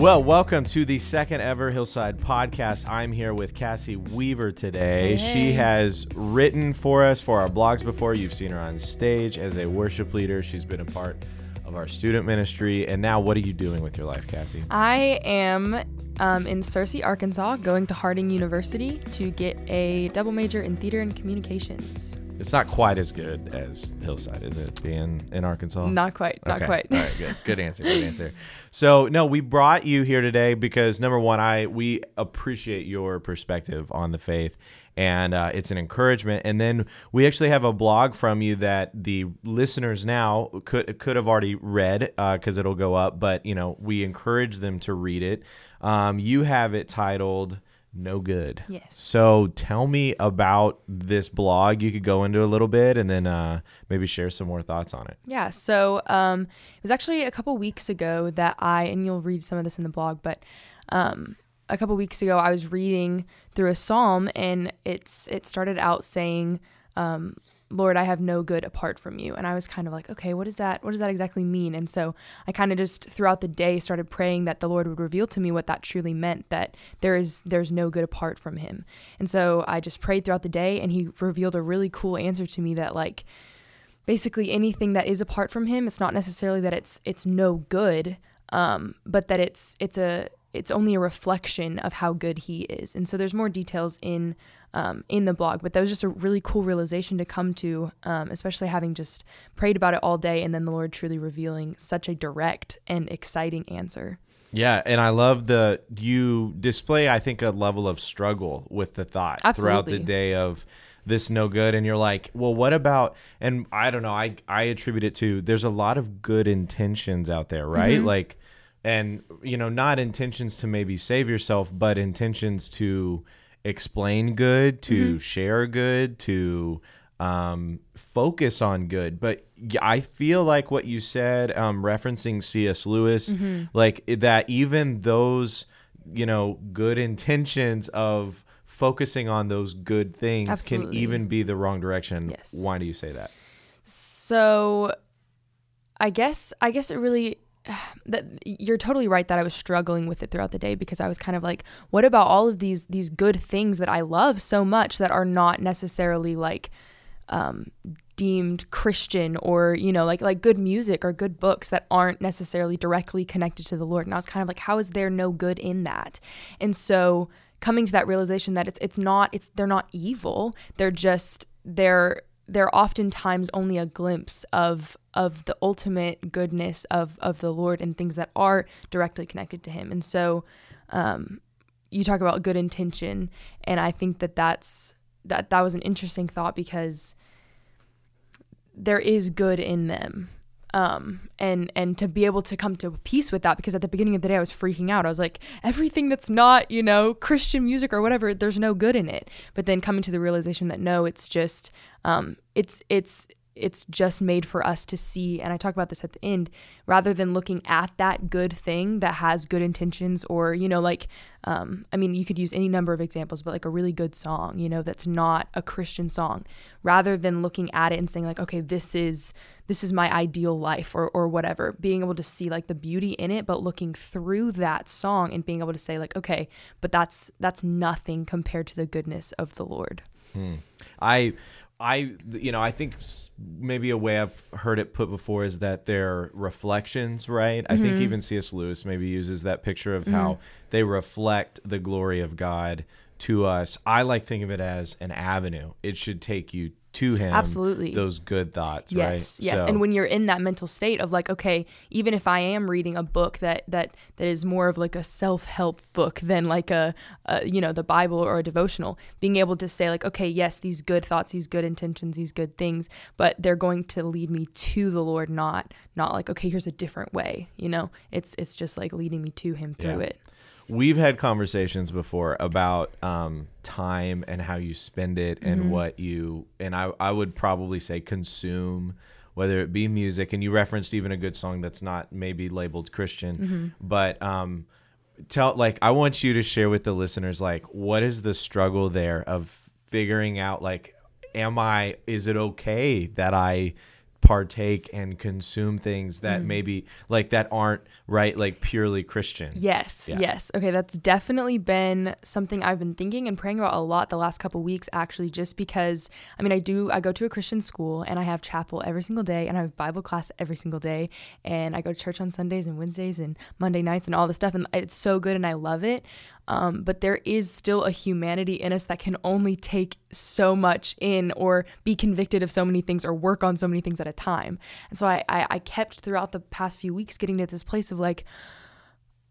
Well, welcome to the second ever Hillside podcast. I'm here with Cassie Weaver today. Hey. She has written for us for our blogs before. You've seen her on stage as a worship leader. She's been a part of our student ministry. And now, what are you doing with your life, Cassie? I am um, in Searcy, Arkansas, going to Harding University to get a double major in theater and communications. It's not quite as good as Hillside, is it? Being in Arkansas? Not quite, not Okay. quite. All right, good. Good answer. Good answer. So, no, we brought you here today because number one, I we appreciate your perspective on the faith, and uh, it's an encouragement. And then we actually have a blog from you that the listeners now could could have already read because it'll go up, but you know we encourage them to read it. Um, you have it titled "No Good." Yes. So tell me about this blog. You could go into a little bit and then uh, maybe share some more thoughts on it. Yeah, so um, it was actually a couple weeks ago that I, and you'll read some of this in the blog, but um, a couple weeks ago I was reading through a psalm and it's it started out saying, um, "Lord, I have no good apart from you," and I was kind of like, okay, what does that what does that exactly mean? And so I kind of just throughout the day started praying that the Lord would reveal to me what that truly meant, that there is there's no good apart from Him. And so I just prayed throughout the day, and He revealed a really cool answer to me that like basically anything that is apart from him it's not necessarily that it's it's no good um, but that it's it's a it's only a reflection of how good he is and so there's more details in um, in the blog but that was just a really cool realization to come to um, especially having just prayed about it all day and then the lord truly revealing such a direct and exciting answer Yeah, and I love the you display I think a level of struggle with the thought throughout the day of this no good and you're like, "Well, what about and I don't know, I I attribute it to there's a lot of good intentions out there, right? Mm-hmm. Like and you know, not intentions to maybe save yourself, but intentions to explain good, to Mm-hmm. share good, to um, focus on good. But i feel like what you said, um, referencing C.S. Lewis, Mm-hmm. like that even those, you know, good intentions of focusing on those good things can even be the wrong direction. Yes. Why do you say that? So I guess I guess it really that you're totally right that I was struggling with it throughout the day because I was kind of like what about all of these these good things that I love so much that are not necessarily like um deemed Christian or you know like like good music or good books that aren't necessarily directly connected to the Lord? And I was kind of like how is there no good in that? And so coming to that realization that it's it's not it's they're not evil. They're just they're they're oftentimes only a glimpse of of the ultimate goodness of of the Lord and things that are directly connected to him. And so um you talk about good intention and I think that that's that that was an interesting thought because there is good in them um and and to be able to come to peace with that because at the beginning of the day I was freaking out. I was like everything that's not you know Christian music or whatever there's no good in it. But then coming to the realization that no it's just um it's it's it's just made for us to see and i talk about this at the end rather than looking at that good thing that has good intentions or you know like um, i mean you could use any number of examples but like a really good song you know that's not a christian song. Rather than looking at it and saying like okay this is this is my ideal life or, or whatever. Being able to see like the beauty in it but looking through that song and being able to say like okay but that's that's nothing compared to the goodness of the lord. I, I, you know, I think maybe a way I've heard it put before is that they're reflections, right? I think mm-hmm. even C.S. Lewis maybe uses that picture of mm-hmm. how they reflect the glory of God to us. I like think of it as an avenue. It should take you to Him. Absolutely. those good thoughts, yes right? yes So- and when you're in that mental state of like okay even if i am reading a book that that that is more of like a self-help book than like a, a you know the bible or a devotional being able to say like okay yes these good thoughts these good intentions these good things but they're going to lead me to the lord not not like okay here's a different way you know it's it's just like leading me to him through Yeah. it We've had conversations before about um, time and how you spend it and Mm-hmm. what you and I, I would probably say consume, whether it be music and you referenced even a good song that's not maybe labeled Christian, Mm-hmm. but um, tell like I want you to share with the listeners like what is the struggle there of figuring out like am I is it okay that I partake and consume things that mm. maybe like that aren't right like purely christian Yes, Yeah. yes. Okay, that's definitely been something I've been thinking and praying about a lot the last couple weeks actually just because I mean I do I go to a Christian school and I have chapel every single day and I have Bible class every single day and I go to church on Sundays and Wednesdays and Monday nights and all this stuff and it's so good and I love it. Um, but there is still a humanity in us that can only take so much in or be convicted of so many things or work on so many things at a time. And so I, I, I kept throughout the past few weeks getting to this place of like,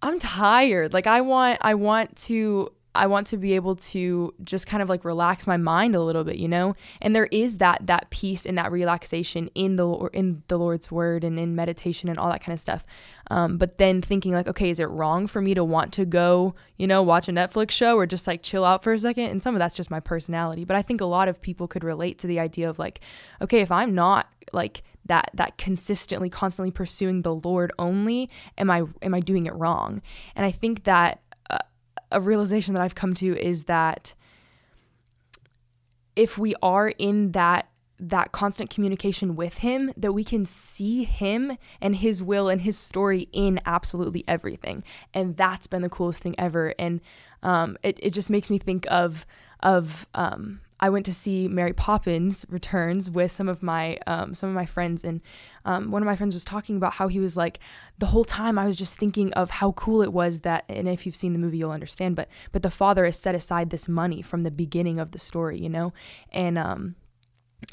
I'm tired. Like I want I want to I want to be able to just kind of like relax my mind a little bit, you know? And there is that that peace and that relaxation in the in the Lord's word and in meditation and all that kind of stuff. Um, but then thinking like, okay, is it wrong for me to want to go, you know, watch a Netflix show or just like chill out for a second? And some of that's just my personality, but I think a lot of people could relate to the idea of like, okay, if I'm not like that that consistently constantly pursuing the lord only am i am i doing it wrong and i think that a realization that i've come to is that if we are in that that constant communication with him that we can see him and his will and his story in absolutely everything. And that's been the coolest thing ever. And um, it, it just makes me think of of um, I went to see Mary Poppins Returns with some of my um, some of my friends, and um, one of my friends was talking about how he was like the whole time I was just thinking of how cool it was that, and if you've seen the movie, you'll understand. But but the father has set aside this money from the beginning of the story, you know, and um,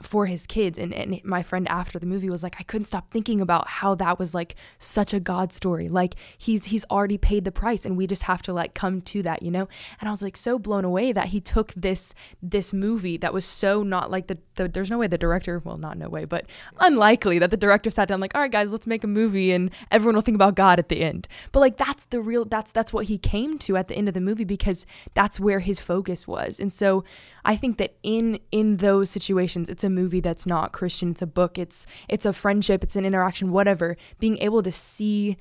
for his kids and, and my friend after the movie was like i couldn't stop thinking about how that was like such a god story. Like he's he's already paid the price and we just have to like come to that you know? And i was like so blown away that he took this this movie that was so not like the, the there's no way the director well not no way but unlikely that the director sat down like all right guys let's make a movie and everyone will think about god at the end. But like that's the real that's that's what he came to at the end of the movie because that's where his focus was. And so i think that in in those situations it's a movie that's not christian it's a book it's it's a friendship it's an interaction whatever being able to see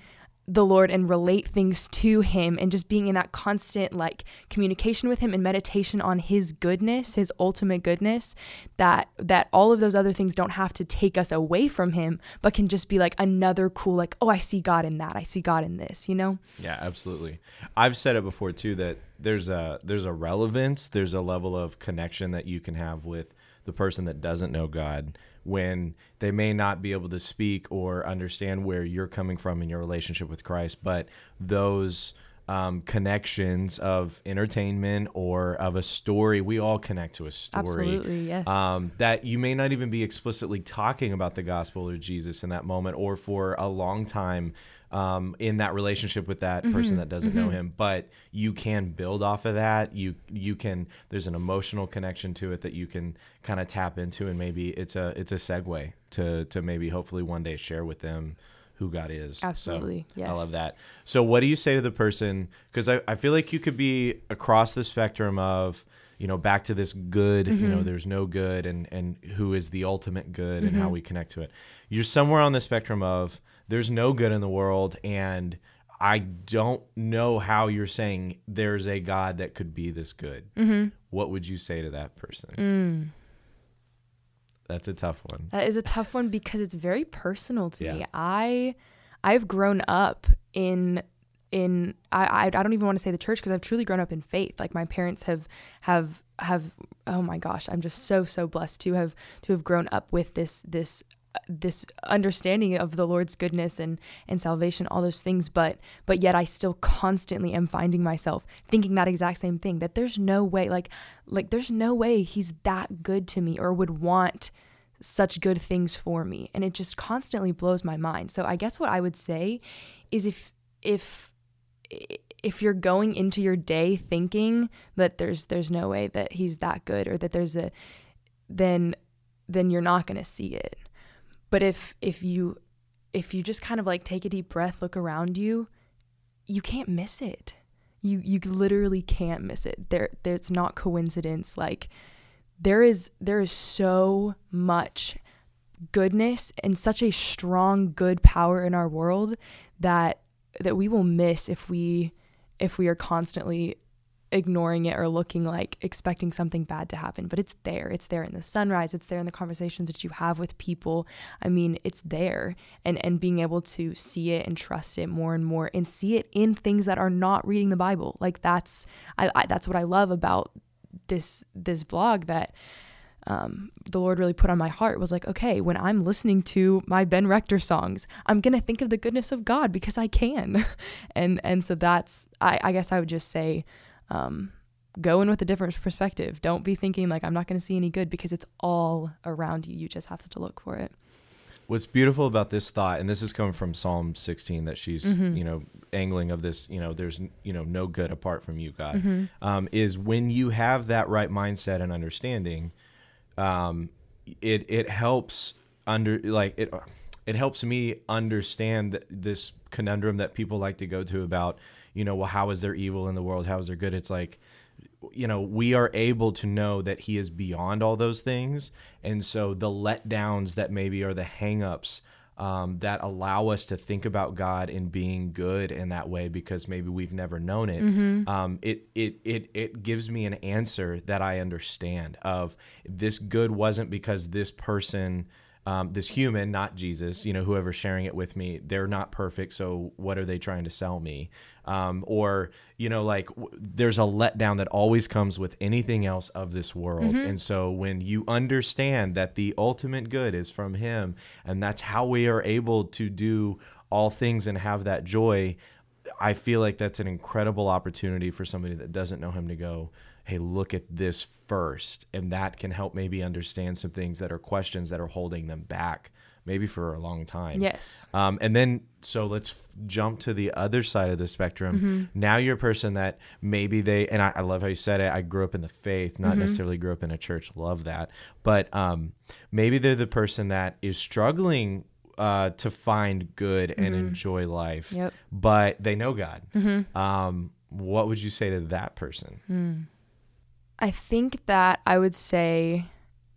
the Lord and relate things to Him and just being in that constant like communication with Him and meditation on His goodness, His ultimate goodness, that that all of those other things don't have to take us away from Him, but can just be like another cool like oh I see God in that, I see God in this, you know? Yeah, absolutely. I've said it before too that there's a there's a relevance, there's a level of connection that you can have with the person that doesn't know God when they may not be able to speak or understand where you're coming from in your relationship with Christ, but those um, connections of entertainment or of a story, we all connect to a story. Absolutely, yes. Um, that you may not even be explicitly talking about the gospel or Jesus in that moment or for a long time um, in that relationship with that Mm-hmm, person that doesn't know him but you can build off of that you you can there's an emotional connection to it that you can kind of tap into and maybe it's a it's a segue to to maybe hopefully one day share with them who God is. So, Absolutely, I love that. So what do you say to the person because I, I feel like you could be across the spectrum of you know back to this good you Mm-hmm. know there's no good and and who is the ultimate good and Mm-hmm. how we connect to it you're somewhere on the spectrum of there's no good in the world and i don't know how you're saying there's a god that could be this good Mm-hmm. what would you say to that person Mm. That's a tough one That is a tough one because it's very personal to me. I I've grown up in in I I, I don't even want to say the church because I've truly grown up in faith. Like my parents have have have oh my gosh, I'm just so so blessed to have to have grown up with this this this understanding of the Lord's goodness and and salvation all those things but but yet I still constantly am finding myself thinking that exact same thing that there's no way like like there's no way he's that good to me or would want such good things for me. And it just constantly blows my mind. So i guess what i would say is if if if you're going into your day thinking that there's there's no way that he's that good or that there's a then then you're not going to see it but if if you if you just kind of like take a deep breath look around you you can't miss it. You you literally can't miss it. There there's not coincidence like there is there is so much goodness and such a strong good power in our world that that we will miss if we if we are constantly ignoring it or looking like expecting something bad to happen, but it's there. It's there in the sunrise, it's there in the conversations that you have with people. I mean, it's there. And and being able to see it and trust it more and more and see it in things that are not reading the Bible. Like that's I, I that's what I love about this this blog that um, the Lord really put on my heart was like, okay, when I'm listening to my Ben Rector songs, I'm gonna think of the goodness of God because I can, and and so that's I, I guess I would just say, um, go in with a different perspective. Don't be thinking like I'm not gonna see any good because it's all around you. You just have to look for it. What's beautiful about this thought, and this is coming from Psalm 16, that she's Mm-hmm. you know angling of this, you know, there's you know no good apart from you, God, Mm-hmm. um, is when you have that right mindset and understanding, um, it it helps under like it it helps me understand this conundrum that people like to go to about you know well how is there evil in the world how is there good it's like you know we are able to know that he is beyond all those things and so the letdowns that maybe are the hangups um, that allow us to think about God in being good in that way because maybe we've never known it. Um, it, it it it gives me an answer that I understand. Of this good wasn't because this person, um, this human, not Jesus, you know, whoever's sharing it with me, they're not perfect. So what are they trying to sell me? Um, or you know, like w- there's a letdown that always comes with anything else of this world. And so when you understand that the ultimate good is from Him, and that's how we are able to do all things and have that joy, I feel like that's an incredible opportunity for somebody that doesn't know Him to go, hey, look at this first. And that can help maybe understand some things that are questions that are holding them back, maybe for a long time. Yes. Um, and then, so let's f- jump to the other side of the spectrum. Now you're a person that maybe they, and I, I love how you said it. I grew up in the faith, not necessarily grew up in a church. Love that. But um, maybe they're the person that is struggling uh, to find good and enjoy life, Yep. but they know God. Um, what would you say to that person? I think that I would say,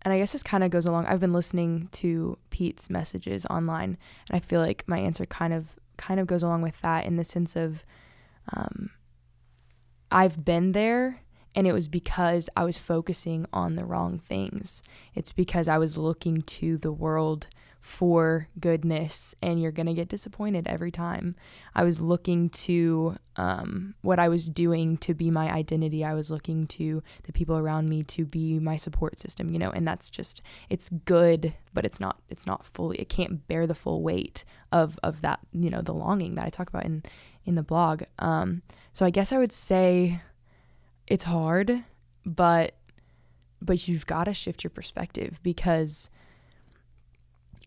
and I guess this kind of goes along. I've been listening to Pete's messages online, and I feel like my answer kind of kind of goes along with that in the sense of, um, I've been there, and it was because I was focusing on the wrong things. It's because I was looking to the world for goodness, and you're gonna get disappointed every time. I was looking to um, what I was doing to be my identity. I was looking to the people around me to be my support system, you know, and that's just it's good, but it's not it's not fully it can't bear the full weight of of that, you know, the longing that I talk about in in the blog. Um, so I guess I would say it's hard, but but you've got to shift your perspective because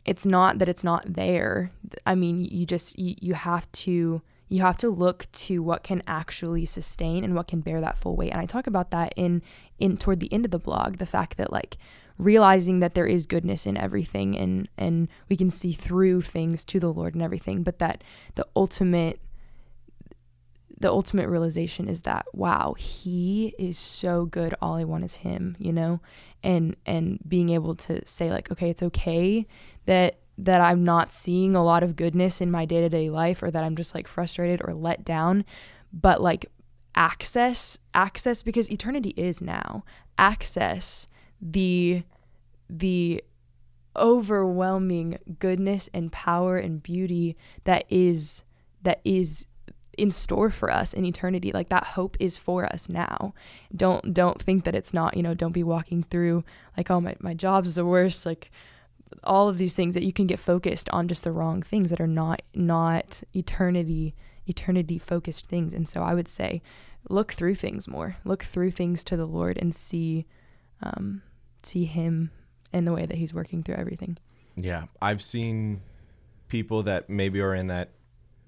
it's not that it's not there. I mean, you just you, you have to you have to look to what can actually sustain and what can bear that full weight. And I talk about that in in toward the end of the blog, the fact that like realizing that there is goodness in everything and and we can see through things to the Lord and everything, but that the ultimate the ultimate realization is that wow he is so good. All i want is him you know? And and being able to say like okay it's okay that that i'm not seeing a lot of goodness in my day-to-day life or that i'm just like frustrated or let down. But like access access because eternity is now. Access the the overwhelming goodness and power and beauty that is that is in store for us in eternity. Like that hope is for us now. Don't don't think that it's not you know don't be walking through like oh my, my job's the worst. Like all of these things that you can get focused on just the wrong things that are not not eternity eternity focused things. And so i would say look through things more. Look through things to the lord and see um see him in the way that he's working through everything. Yeah, I've seen people that maybe are in that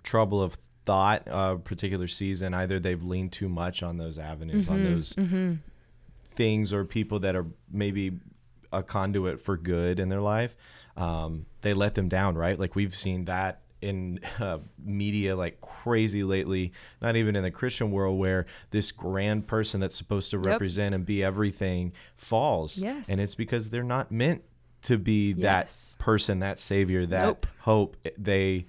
trouble of thought, a particular season. Either they've leaned too much on those avenues, on those things, or people that are maybe a conduit for good in their life. Um, they let them down, right? Like we've seen that in uh, media like crazy lately not even in the christian world where this grand person that's supposed to represent and be everything falls Yes. and it's because they're not meant to be that person that savior that Nope. hope they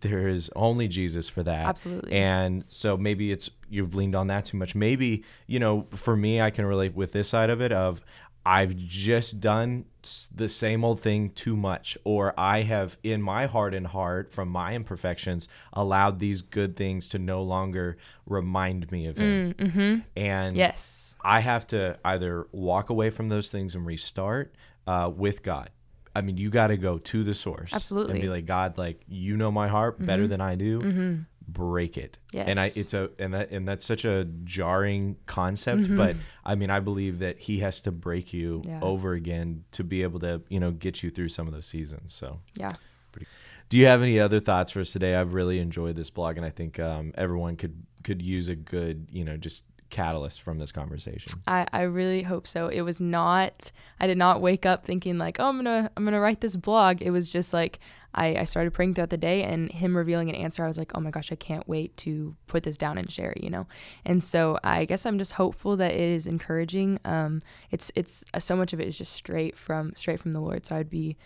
there is only Jesus for that. Absolutely. And so maybe it's you've leaned on that too much. Maybe, you know, for me I can relate with this side of it of I've just done the same old thing too much or I have in my heart and heart from my imperfections allowed these good things to no longer remind me of him. mm-hmm. And Yes. I have to either walk away from those things and restart uh, with God. I mean, you got to go to the source. Absolutely. And be like, God, like you know my heart better mm-hmm. than I do. Mm-hmm. Break it. And I, it's a, and that, and that's such a jarring concept. Mm-hmm. But I mean, I believe that He has to break you Yeah. over again to be able to, you know, get you through some of those seasons. So. Yeah. Pretty. Do you have any other thoughts for us today? I've really enjoyed this blog, and I think um, everyone could could use a good, you know, just catalyst from this conversation. I, I really hope so. It was not I did not wake up thinking like, oh I'm gonna I'm gonna write this blog. It was just like I, I started praying throughout the day and him revealing an answer, I was like, Oh my gosh, I can't wait to put this down and share it, you know? And so I guess I'm just hopeful that it is encouraging. Um it's it's uh, so much of it is just straight from straight from the Lord. So I'd be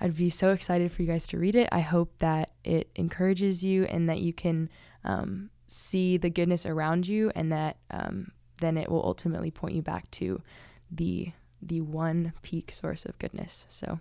I'd be so excited for you guys to read it. I hope that it encourages you and that you can um, see the goodness around you, and that um, then it will ultimately point you back to the the one peak source of goodness. So,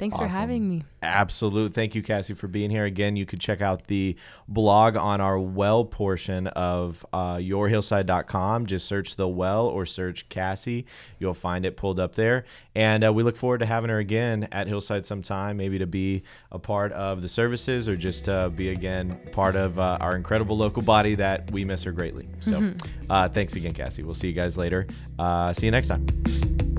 thanks for having me. Absolute. Thank you, Cassie, for being here. Again, you could check out the blog on our well portion of uh, yourhillside.com. Just search the well or search Cassie. You'll find it pulled up there. And uh, we look forward to having her again at Hillside sometime, maybe to be a part of the services or just uh, be again part of uh, our incredible local body that we miss her greatly. So uh, thanks again, Cassie. We'll see you guys later. Uh, see you next time.